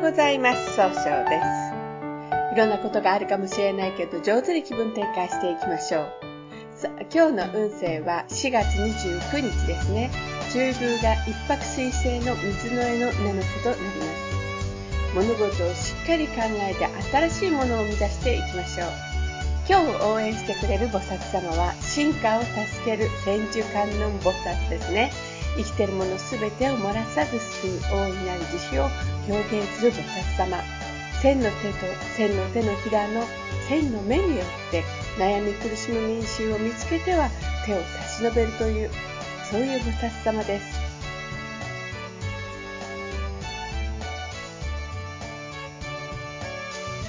ございます。総称です。いろんなことがあるかもしれないけど、上手に気分転換していきましょう。さ今日の運勢は4月29日ですね。中宮が一泊水星の水の絵の根の日となります。物事をしっかり考えて新しいものを生み出していきましょう。今日応援してくれる菩薩様は進化を助ける千手観音菩薩ですね。生きてるもの全てを漏らさず救う大いなる慈悲を表現する菩薩様。千の手と千の手のひらの千の目によって悩み苦しむ民衆を見つけては手を差し伸べるという、そういう菩薩様です。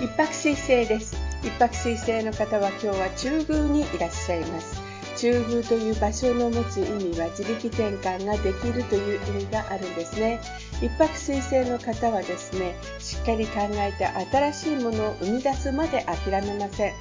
一泊水星です。一泊水星の方は今日は中宮にいらっしゃいます。中宮という場所の持つ意味は自力転換ができるという意味があるんですね。一泊水星の方はですね、しっかり考えて新しいものを生み出すまで諦めません。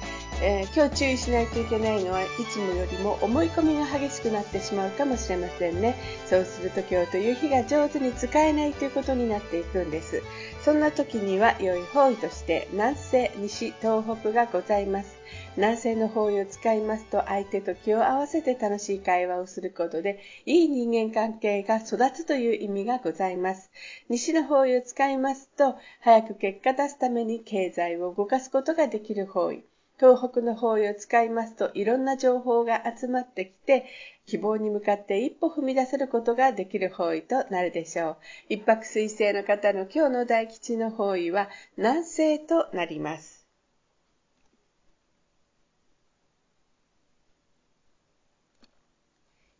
えー、今日注意しないといけないのはいつもよりも思い込みが激しくなってしまうかもしれませんね。そうすると今日という日が上手に使えないということになっていくんです。そんな時には良い方位として南西、西、東北がございます。南西の方位を使いますと相手と気を合わせて楽しい会話をすることでいい人間関係が育つという意味がございます。西の方位を使いますと早く結果出すために経済を動かすことができる方位。東北の方位を使いますといろんな情報が集まってきて希望に向かって一歩踏み出せることができる方位となるでしょう。一泊水星の方の今日の大吉の方位は南西となります。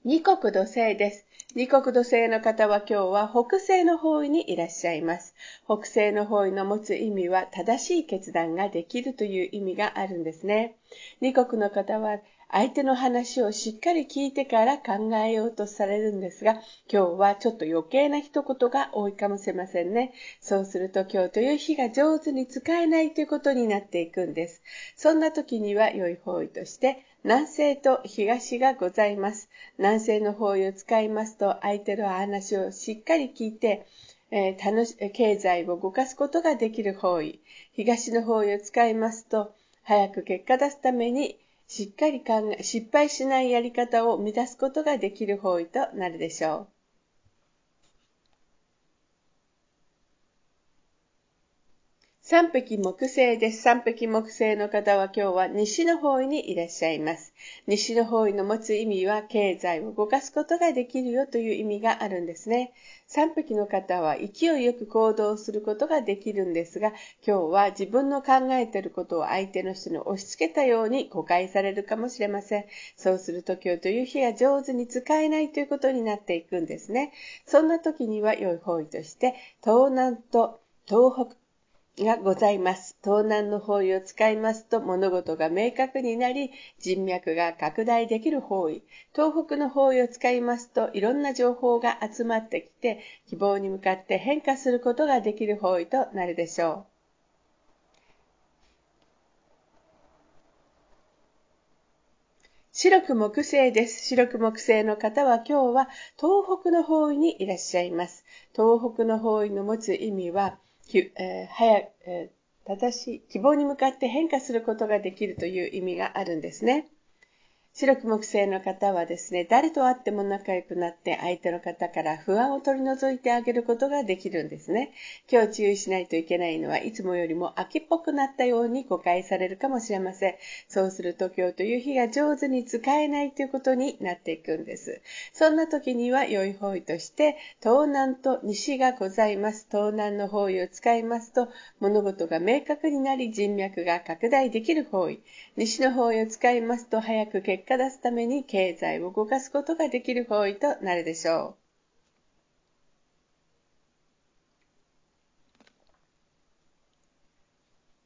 二国土星です。二国土星の方は今日は北西の方位にいらっしゃいます。北西の方位の持つ意味は正しい決断ができるという意味があるんですね。二国の方は相手の話をしっかり聞いてから考えようとされるんですが、今日はちょっと余計な一言が多いかもしれませんね。そうすると今日という日が上手に使えないということになっていくんです。そんな時には良い方位として、南西と東がございます。南西の方位を使いますと、相手の話をしっかり聞いて、えー、楽し経済を動かすことができる方位。東の方位を使いますと、早く結果出すために、しっかり考え、失敗しないやり方を生み出すことができる方位となるでしょう。三匹木星です。三匹木星の方は今日は西の方位にいらっしゃいます。西の方位の持つ意味は経済を動かすことができるよという意味があるんですね。三匹の方は勢いよく行動することができるんですが、今日は自分の考えていることを相手の人に押し付けたように誤解されるかもしれません。そうすると今日という日が上手に使えないということになっていくんですね。そんな時には良い方位として、東南と東北がございます。東南の方位を使いますと物事が明確になり人脈が拡大できる方位。東北の方位を使いますといろんな情報が集まってきて希望に向かって変化することができる方位となるでしょう。白く木星です。白く木星の方は今日は東北の方位にいらっしゃいます。東北の方位の持つ意味はえー、早、えー、正しい希望に向かって変化することができるという意味があるんですね。白く木星の方はですね、誰と会っても仲良くなって相手の方から不安を取り除いてあげることができるんですね。今日注意しないといけないのはいつもよりも秋っぽくなったように誤解されるかもしれません。そうすると今日という日が上手に使えないということになっていくんです。そんな時には良い方位として東南と西がございます。東南の方位を使いますと物事が明確になり人脈が拡大できる方位。西の方位を使いますと早く結結果出すために経済を動かすことができる方位となるでしょう。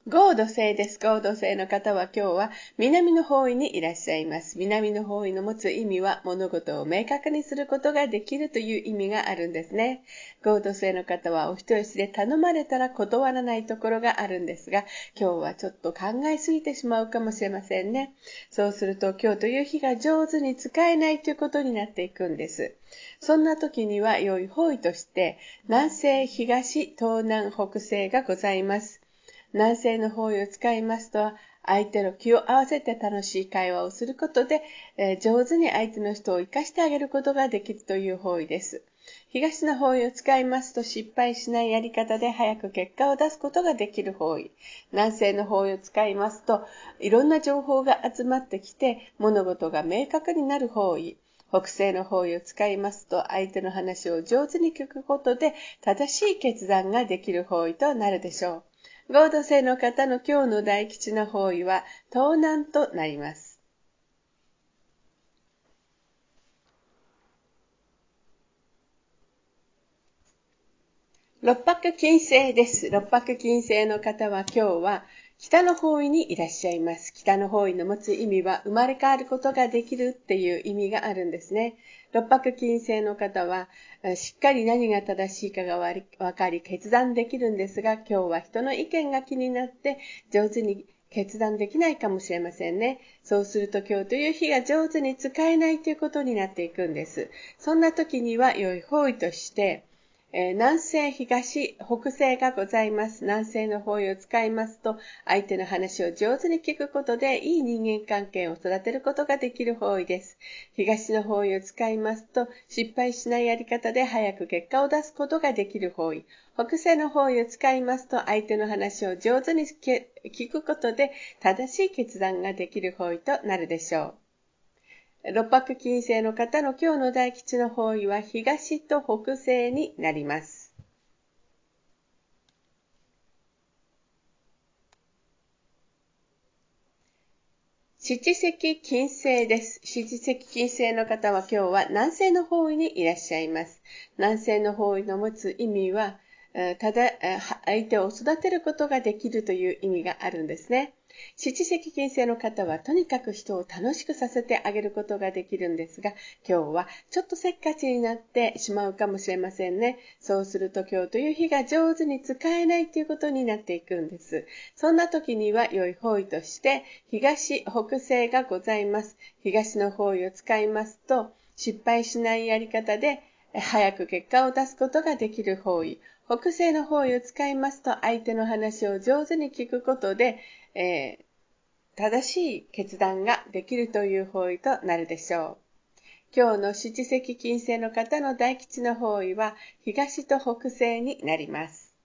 合土星です。合土星の方は今日は南の方位にいらっしゃいます。南の方位の持つ意味は物事を明確にすることができるという意味があるんですね。合土星の方はお人よしで頼まれたら断らないところがあるんですが、今日はちょっと考えすぎてしまうかもしれませんね。そうすると今日という日が上手に使えないということになっていくんです。そんな時には良い方位として南西、東、東南、北西がございます。南西の方位を使いますと、相手の気を合わせて楽しい会話をすることで、えー、上手に相手の人を生かしてあげることができるという方位です。東の方位を使いますと失敗しないやり方で早く結果を出すことができる方位。南西の方位を使いますといろんな情報が集まってきて物事が明確になる方位。北西の方位を使いますと相手の話を上手に聞くことで正しい決断ができる方位となるでしょう。合同性の方の今日の大吉の方位は東南となります。六白金星です。六白金星の方は今日は北の方位にいらっしゃいます。北の方位の持つ意味は生まれ変わることができるっていう意味があるんですね。六白金星の方はしっかり何が正しいかが分かり決断できるんですが、今日は人の意見が気になって上手に決断できないかもしれませんね。そうすると今日という日が上手に使えないということになっていくんです。そんな時には良い方位として、え、南西、東、北西がございます。南西の方位を使いますと、相手の話を上手に聞くことで、いい人間関係を育てることができる方位です。東の方位を使いますと、失敗しないやり方で早く結果を出すことができる方位。北西の方位を使いますと、相手の話を上手に聞くことで、正しい決断ができる方位となるでしょう。六白金星の方の今日の大吉の方位は東と北西になります。七石金星です。七石金星の方は今日は南西の方位にいらっしゃいます。南西の方位の持つ意味は、ただ、相手を育てることができるという意味があるんですね。七石金星の方はとにかく人を楽しくさせてあげることができるんですが、今日はちょっとせっかちになってしまうかもしれませんね。そうすると今日という日が上手に使えないということになっていくんです。そんな時には良い方位として、東、北西がございます。東の方位を使いますと、失敗しないやり方で、早く結果を出すことができる方位。北西の方位を使いますと、相手の話を上手に聞くことで、えー、正しい決断ができるという方位となるでしょう。今日の七石金星の方の大吉の方位は東と北西になります。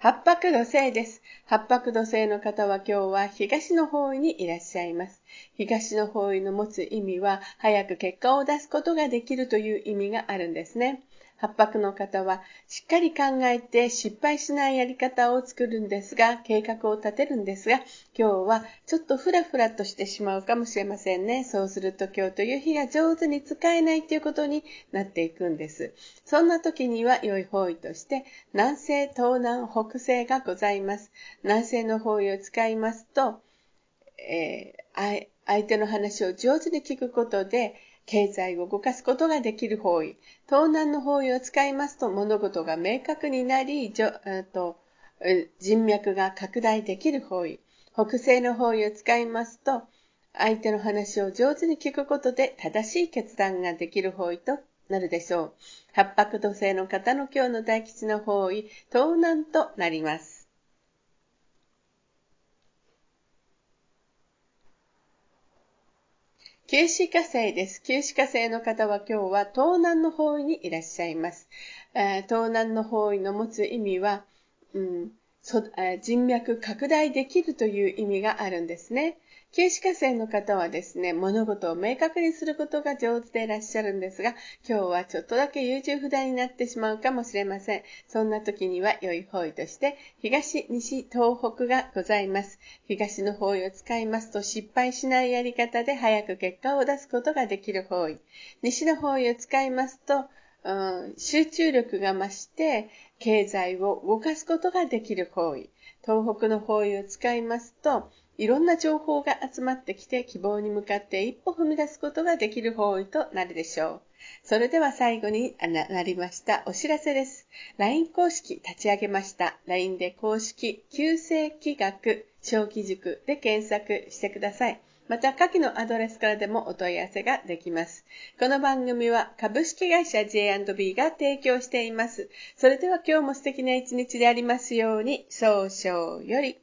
八白土星です。八白土星の方は今日は東の方位にいらっしゃいます。東の方位の持つ意味は早く結果を出すことができるという意味があるんですね。八白の方はしっかり考えて失敗しないやり方を作るんですが、計画を立てるんですが、今日はちょっとフラフラとしてしまうかもしれませんね。そうすると今日という日が上手に使えないということになっていくんです。そんな時には良い方位として、南西、東南、北西がございます。南西の方位を使いますと、えー、相手の話を上手に聞くことで、経済を動かすことができる方位。東南の方位を使いますと物事が明確になり、じょと人脈が拡大できる方位。北西の方位を使いますと、相手の話を上手に聞くことで正しい決断ができる方位となるでしょう。八白土星の方の今日の大吉の方位、東南となります。九死火星です。九死火星の方は今日は東南の方位にいらっしゃいます。えー、東南の方位の持つ意味は、うん、人脈拡大できるという意味があるんですね。九死火星の方はですね、物事を明確にすることが上手でいらっしゃるんですが、今日はちょっとだけ優柔不断になってしまうかもしれません。そんな時には良い方位として、東、西、東北がございます。東の方位を使いますと失敗しないやり方で早く結果を出すことができる方位。西の方位を使いますと、うん、集中力が増して、経済を動かすことができる方位。東北の方位を使いますと、いろんな情報が集まってきて希望に向かって一歩踏み出すことができる方位となるでしょう。それでは最後になりましたお知らせです。LINE 公式立ち上げました。LINE で公式旧世紀学小規塾で検索してください。また、下記のアドレスからでもお問い合わせができます。この番組は株式会社 J&B が提供しています。それでは今日も素敵な一日でありますように、早々より。